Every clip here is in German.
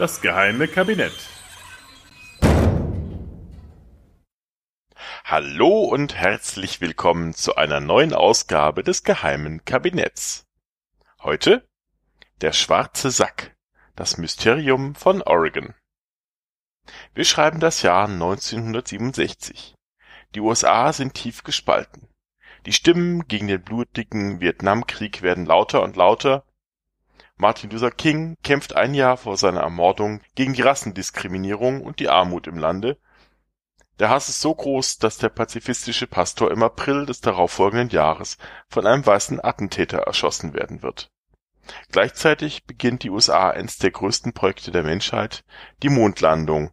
Das geheime Kabinett. Hallo und herzlich willkommen zu einer neuen Ausgabe des geheimen Kabinetts. Heute der schwarze Sack, das Mysterium von Oregon. Wir schreiben das Jahr 1967. Die USA sind tief gespalten. Die Stimmen gegen den blutigen Vietnamkrieg werden lauter und lauter. Martin Luther King kämpft ein Jahr vor seiner Ermordung gegen die Rassendiskriminierung und die Armut im Lande. Der Hass ist so groß, dass der pazifistische Pastor im April des darauffolgenden Jahres von einem weißen Attentäter erschossen werden wird. Gleichzeitig beginnt die USA eines der größten Projekte der Menschheit, die Mondlandung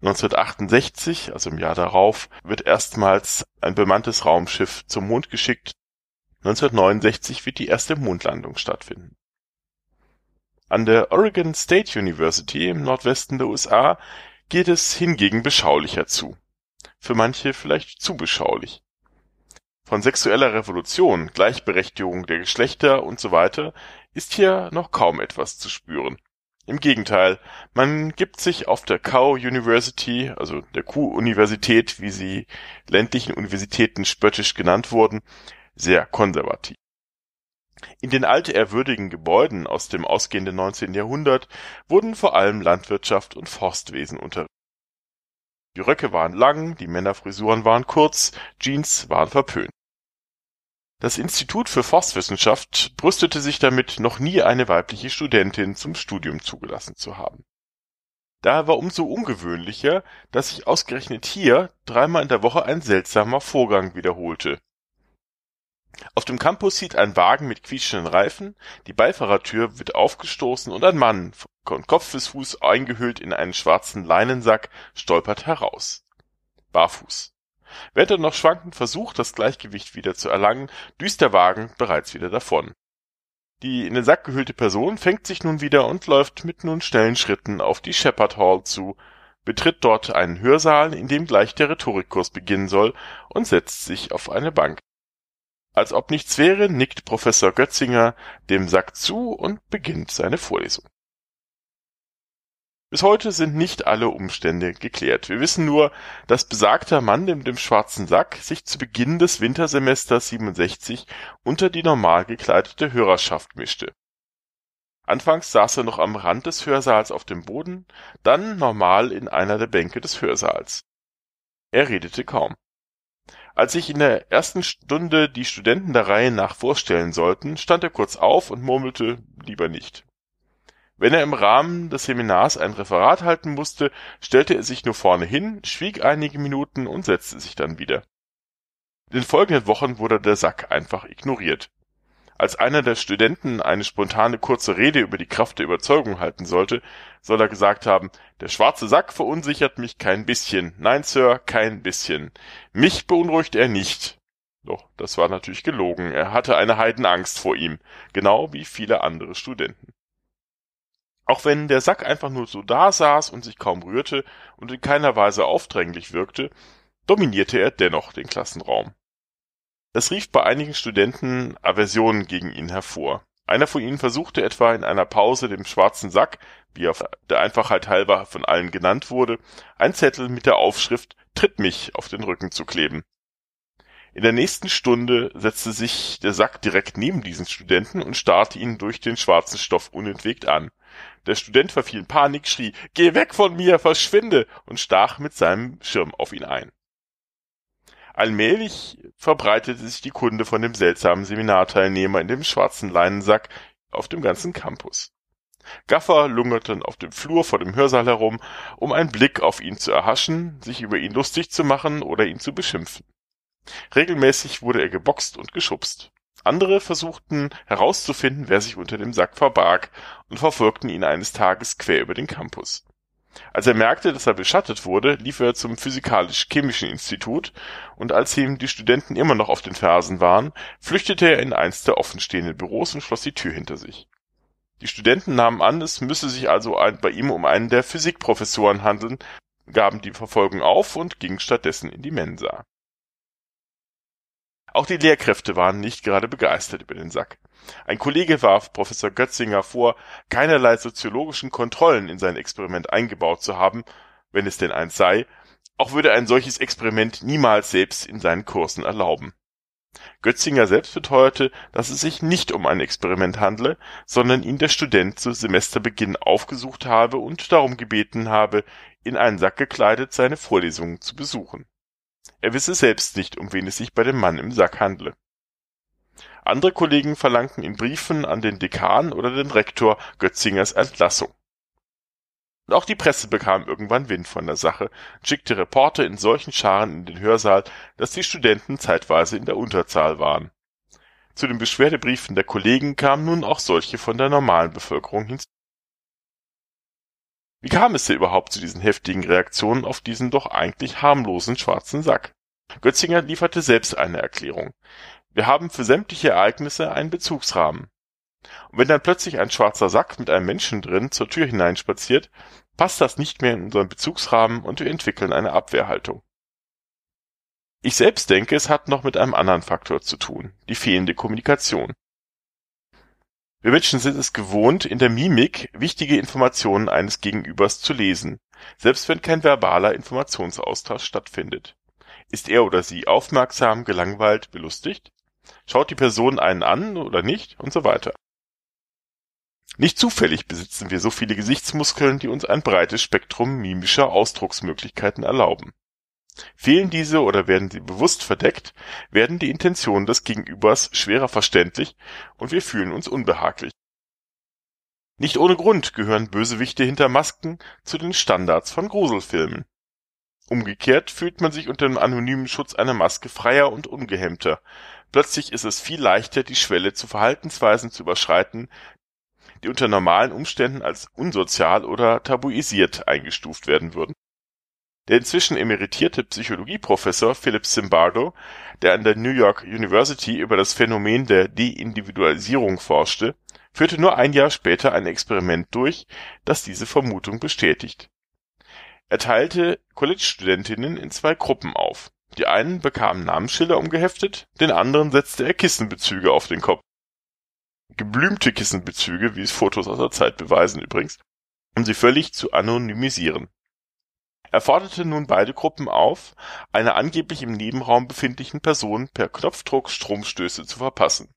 1968, also im Jahr darauf, wird erstmals ein bemanntes Raumschiff zum Mond geschickt. 1969 wird die erste Mondlandung stattfinden. An der Oregon State University im Nordwesten der USA geht es hingegen beschaulicher zu. Für manche vielleicht zu beschaulich. Von sexueller Revolution, Gleichberechtigung der Geschlechter und so weiter ist hier noch kaum etwas zu spüren. Im Gegenteil, man gibt sich auf der Cow University, also der Kuh-Universität, wie sie ländlichen Universitäten spöttisch genannt wurden, sehr konservativ. In den altehrwürdigen Gebäuden aus dem ausgehenden 19. Jahrhundert wurden vor allem Landwirtschaft und Forstwesen unterrichtet. Die Röcke waren lang, die Männerfrisuren waren kurz, Jeans waren verpönt. Das Institut für Forstwissenschaft brüstete sich damit, noch nie eine weibliche Studentin zum Studium zugelassen zu haben. Daher war umso ungewöhnlicher, dass sich ausgerechnet hier dreimal in der Woche ein seltsamer Vorgang wiederholte. Auf dem Campus sieht ein Wagen mit quietschenden Reifen, die Beifahrertür wird aufgestoßen und ein Mann, von Kopf bis Fuß eingehüllt in einen schwarzen Leinensack, stolpert heraus. Barfuß. Während er noch schwankend versucht, das Gleichgewicht wieder zu erlangen, düst der Wagen bereits wieder davon. Die in den Sack gehüllte Person fängt sich nun wieder und läuft mit nun schnellen Schritten auf die Shepherd Hall zu, betritt dort einen Hörsaal, in dem gleich der Rhetorikkurs beginnen soll, und setzt sich auf eine Bank. Als ob nichts wäre, nickt Professor Götzinger dem Sack zu und beginnt seine Vorlesung. Bis heute sind nicht alle Umstände geklärt. Wir wissen nur, dass besagter Mann mit dem schwarzen Sack sich zu Beginn des Wintersemesters 67 unter die normal gekleidete Hörerschaft mischte. Anfangs saß er noch am Rand des Hörsaals auf dem Boden, dann normal in einer der Bänke des Hörsaals. Er redete kaum. Als sich in der ersten Stunde die Studenten der Reihe nach vorstellen sollten, stand er kurz auf und murmelte lieber nicht. Wenn er im Rahmen des Seminars ein Referat halten musste, stellte er sich nur vorne hin, schwieg einige Minuten und setzte sich dann wieder. In den folgenden Wochen wurde der Sack einfach ignoriert. Als einer der Studenten eine spontane kurze Rede über die Kraft der Überzeugung halten sollte, soll er gesagt haben, der schwarze Sack verunsichert mich kein bisschen. Nein, Sir, kein bisschen. Mich beunruhigt er nicht. Doch, das war natürlich gelogen. Er hatte eine Heidenangst vor ihm, genau wie viele andere Studenten. Auch wenn der Sack einfach nur so da saß und sich kaum rührte und in keiner Weise aufdränglich wirkte, dominierte er dennoch den Klassenraum. Das rief bei einigen Studenten Aversionen gegen ihn hervor. Einer von ihnen versuchte etwa in einer Pause dem schwarzen Sack, wie er der Einfachheit halber von allen genannt wurde, ein Zettel mit der Aufschrift Tritt mich auf den Rücken zu kleben. In der nächsten Stunde setzte sich der Sack direkt neben diesen Studenten und starrte ihn durch den schwarzen Stoff unentwegt an. Der Student verfiel in Panik, schrie Geh weg von mir, verschwinde und stach mit seinem Schirm auf ihn ein. Allmählich verbreitete sich die Kunde von dem seltsamen Seminarteilnehmer in dem schwarzen Leinensack auf dem ganzen Campus. Gaffer lungerten auf dem Flur vor dem Hörsaal herum, um einen Blick auf ihn zu erhaschen, sich über ihn lustig zu machen oder ihn zu beschimpfen. Regelmäßig wurde er geboxt und geschubst. Andere versuchten herauszufinden, wer sich unter dem Sack verbarg, und verfolgten ihn eines Tages quer über den Campus. Als er merkte, dass er beschattet wurde, lief er zum Physikalisch-Chemischen Institut, und als ihm die Studenten immer noch auf den Fersen waren, flüchtete er in eins der offenstehenden Büros und schloss die Tür hinter sich. Die Studenten nahmen an, es müsse sich also bei ihm um einen der Physikprofessoren handeln, gaben die Verfolgung auf und gingen stattdessen in die Mensa. Auch die Lehrkräfte waren nicht gerade begeistert über den Sack. Ein Kollege warf Professor Götzinger vor, keinerlei soziologischen Kontrollen in sein Experiment eingebaut zu haben, wenn es denn eins sei, auch würde ein solches Experiment niemals selbst in seinen Kursen erlauben. Götzinger selbst beteuerte, dass es sich nicht um ein Experiment handle, sondern ihn der Student zu Semesterbeginn aufgesucht habe und darum gebeten habe, in einen Sack gekleidet seine Vorlesungen zu besuchen. Er wisse selbst nicht, um wen es sich bei dem Mann im Sack handle. Andere Kollegen verlangten in Briefen an den Dekan oder den Rektor Götzingers Entlassung. Und auch die Presse bekam irgendwann Wind von der Sache schickte Reporter in solchen Scharen in den Hörsaal, dass die Studenten zeitweise in der Unterzahl waren. Zu den Beschwerdebriefen der Kollegen kamen nun auch solche von der normalen Bevölkerung hinzu. Wie kam es denn überhaupt zu diesen heftigen Reaktionen auf diesen doch eigentlich harmlosen schwarzen Sack? Götzinger lieferte selbst eine Erklärung. Wir haben für sämtliche Ereignisse einen Bezugsrahmen. Und wenn dann plötzlich ein schwarzer Sack mit einem Menschen drin zur Tür hineinspaziert, passt das nicht mehr in unseren Bezugsrahmen und wir entwickeln eine Abwehrhaltung. Ich selbst denke, es hat noch mit einem anderen Faktor zu tun, die fehlende Kommunikation. Wir Menschen sind es gewohnt, in der Mimik wichtige Informationen eines Gegenübers zu lesen, selbst wenn kein verbaler Informationsaustausch stattfindet. Ist er oder sie aufmerksam, gelangweilt, belustigt? Schaut die Person einen an oder nicht? Und so weiter. Nicht zufällig besitzen wir so viele Gesichtsmuskeln, die uns ein breites Spektrum mimischer Ausdrucksmöglichkeiten erlauben. Fehlen diese oder werden sie bewusst verdeckt, werden die Intentionen des Gegenübers schwerer verständlich und wir fühlen uns unbehaglich. Nicht ohne Grund gehören Bösewichte hinter Masken zu den Standards von Gruselfilmen. Umgekehrt fühlt man sich unter dem anonymen Schutz einer Maske freier und ungehemmter. Plötzlich ist es viel leichter, die Schwelle zu Verhaltensweisen zu überschreiten, die unter normalen Umständen als unsozial oder tabuisiert eingestuft werden würden. Der inzwischen emeritierte Psychologieprofessor Philip Zimbardo, der an der New York University über das Phänomen der Deindividualisierung forschte, führte nur ein Jahr später ein Experiment durch, das diese Vermutung bestätigt. Er teilte College-Studentinnen in zwei Gruppen auf. Die einen bekamen Namensschilder umgeheftet, den anderen setzte er Kissenbezüge auf den Kopf geblümte Kissenbezüge, wie es Fotos aus der Zeit beweisen übrigens, um sie völlig zu anonymisieren. Er forderte nun beide Gruppen auf, einer angeblich im Nebenraum befindlichen Person per Knopfdruck Stromstöße zu verpassen.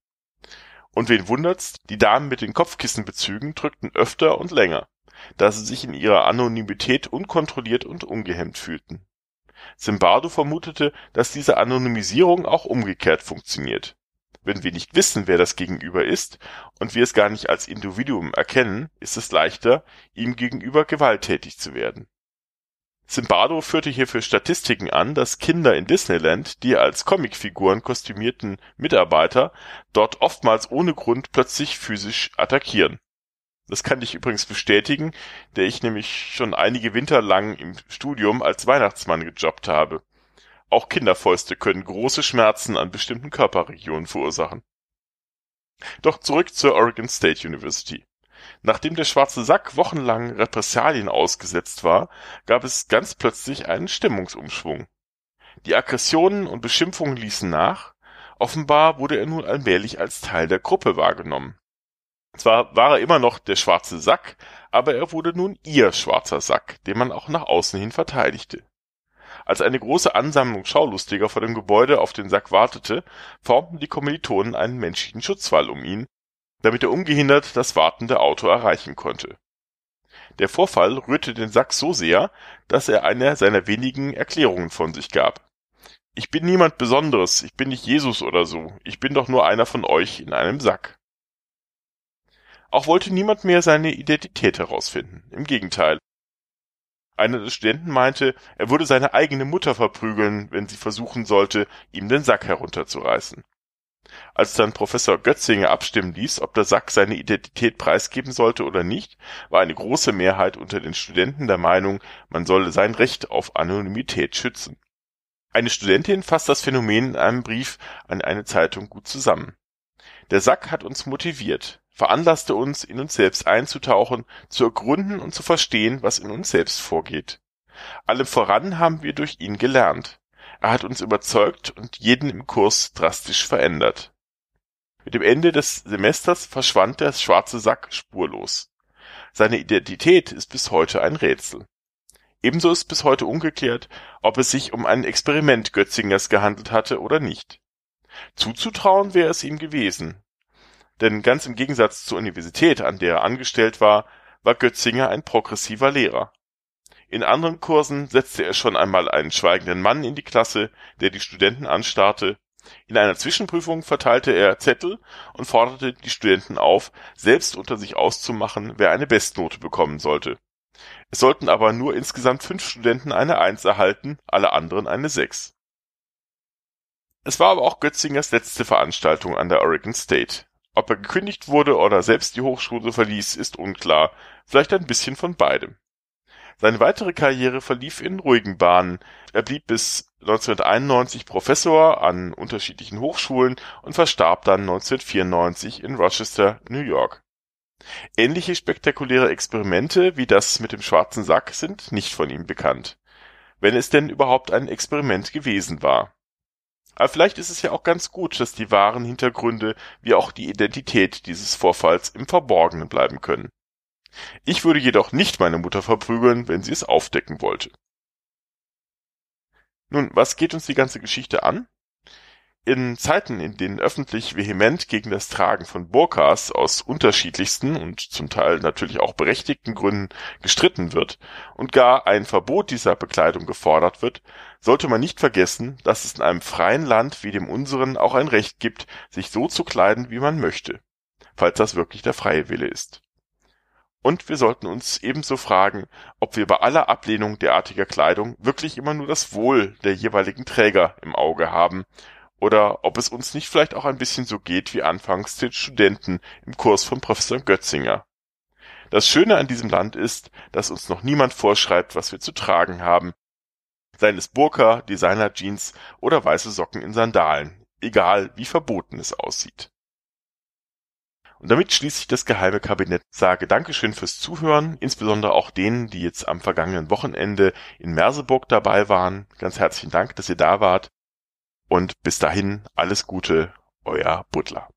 Und wen wundert's, die Damen mit den Kopfkissenbezügen drückten öfter und länger, da sie sich in ihrer Anonymität unkontrolliert und ungehemmt fühlten. Zimbardo vermutete, dass diese Anonymisierung auch umgekehrt funktioniert. Wenn wir nicht wissen, wer das Gegenüber ist und wir es gar nicht als Individuum erkennen, ist es leichter, ihm gegenüber gewalttätig zu werden. Zimbardo führte hierfür Statistiken an, dass Kinder in Disneyland die als Comicfiguren kostümierten Mitarbeiter dort oftmals ohne Grund plötzlich physisch attackieren. Das kann ich übrigens bestätigen, der ich nämlich schon einige Winter lang im Studium als Weihnachtsmann gejobbt habe. Auch Kinderfäuste können große Schmerzen an bestimmten Körperregionen verursachen. Doch zurück zur Oregon State University. Nachdem der schwarze Sack wochenlang Repressalien ausgesetzt war, gab es ganz plötzlich einen Stimmungsumschwung. Die Aggressionen und Beschimpfungen ließen nach, offenbar wurde er nun allmählich als Teil der Gruppe wahrgenommen. Zwar war er immer noch der schwarze Sack, aber er wurde nun ihr schwarzer Sack, den man auch nach außen hin verteidigte. Als eine große Ansammlung Schaulustiger vor dem Gebäude auf den Sack wartete, formten die Kommilitonen einen menschlichen Schutzwall um ihn, damit er ungehindert das wartende Auto erreichen konnte. Der Vorfall rührte den Sack so sehr, dass er eine seiner wenigen Erklärungen von sich gab. Ich bin niemand Besonderes, ich bin nicht Jesus oder so, ich bin doch nur einer von euch in einem Sack. Auch wollte niemand mehr seine Identität herausfinden. Im Gegenteil, einer der Studenten meinte, er würde seine eigene Mutter verprügeln, wenn sie versuchen sollte, ihm den Sack herunterzureißen. Als dann Professor Götzinger abstimmen ließ, ob der Sack seine Identität preisgeben sollte oder nicht, war eine große Mehrheit unter den Studenten der Meinung, man solle sein Recht auf Anonymität schützen. Eine Studentin fasst das Phänomen in einem Brief an eine Zeitung gut zusammen. Der Sack hat uns motiviert veranlasste uns, in uns selbst einzutauchen, zu ergründen und zu verstehen, was in uns selbst vorgeht. Allem voran haben wir durch ihn gelernt. Er hat uns überzeugt und jeden im Kurs drastisch verändert. Mit dem Ende des Semesters verschwand der schwarze Sack spurlos. Seine Identität ist bis heute ein Rätsel. Ebenso ist bis heute ungeklärt, ob es sich um ein Experiment Götzingers gehandelt hatte oder nicht. Zuzutrauen wäre es ihm gewesen. Denn ganz im Gegensatz zur Universität, an der er angestellt war, war Götzinger ein progressiver Lehrer. In anderen Kursen setzte er schon einmal einen schweigenden Mann in die Klasse, der die Studenten anstarrte. In einer Zwischenprüfung verteilte er Zettel und forderte die Studenten auf, selbst unter sich auszumachen, wer eine Bestnote bekommen sollte. Es sollten aber nur insgesamt fünf Studenten eine Eins erhalten, alle anderen eine Sechs. Es war aber auch Götzingers letzte Veranstaltung an der Oregon State. Ob er gekündigt wurde oder selbst die Hochschule verließ, ist unklar, vielleicht ein bisschen von beidem. Seine weitere Karriere verlief in ruhigen Bahnen. Er blieb bis 1991 Professor an unterschiedlichen Hochschulen und verstarb dann 1994 in Rochester, New York. Ähnliche spektakuläre Experimente wie das mit dem schwarzen Sack sind nicht von ihm bekannt. Wenn es denn überhaupt ein Experiment gewesen war. Aber vielleicht ist es ja auch ganz gut, dass die wahren Hintergründe wie auch die Identität dieses Vorfalls im Verborgenen bleiben können. Ich würde jedoch nicht meine Mutter verprügeln, wenn sie es aufdecken wollte. Nun, was geht uns die ganze Geschichte an? In Zeiten, in denen öffentlich vehement gegen das Tragen von Burkas aus unterschiedlichsten und zum Teil natürlich auch berechtigten Gründen gestritten wird und gar ein Verbot dieser Bekleidung gefordert wird, sollte man nicht vergessen, dass es in einem freien Land wie dem unseren auch ein Recht gibt, sich so zu kleiden, wie man möchte, falls das wirklich der freie Wille ist. Und wir sollten uns ebenso fragen, ob wir bei aller Ablehnung derartiger Kleidung wirklich immer nur das Wohl der jeweiligen Träger im Auge haben oder ob es uns nicht vielleicht auch ein bisschen so geht wie anfangs den Studenten im Kurs von Professor Götzinger. Das Schöne an diesem Land ist, dass uns noch niemand vorschreibt, was wir zu tragen haben. Seien es Burka, Designer-Jeans oder weiße Socken in Sandalen, egal wie verboten es aussieht. Und damit schließe ich das geheime Kabinett, sage Dankeschön fürs Zuhören, insbesondere auch denen, die jetzt am vergangenen Wochenende in Merseburg dabei waren. Ganz herzlichen Dank, dass ihr da wart. Und bis dahin alles Gute, euer Butler.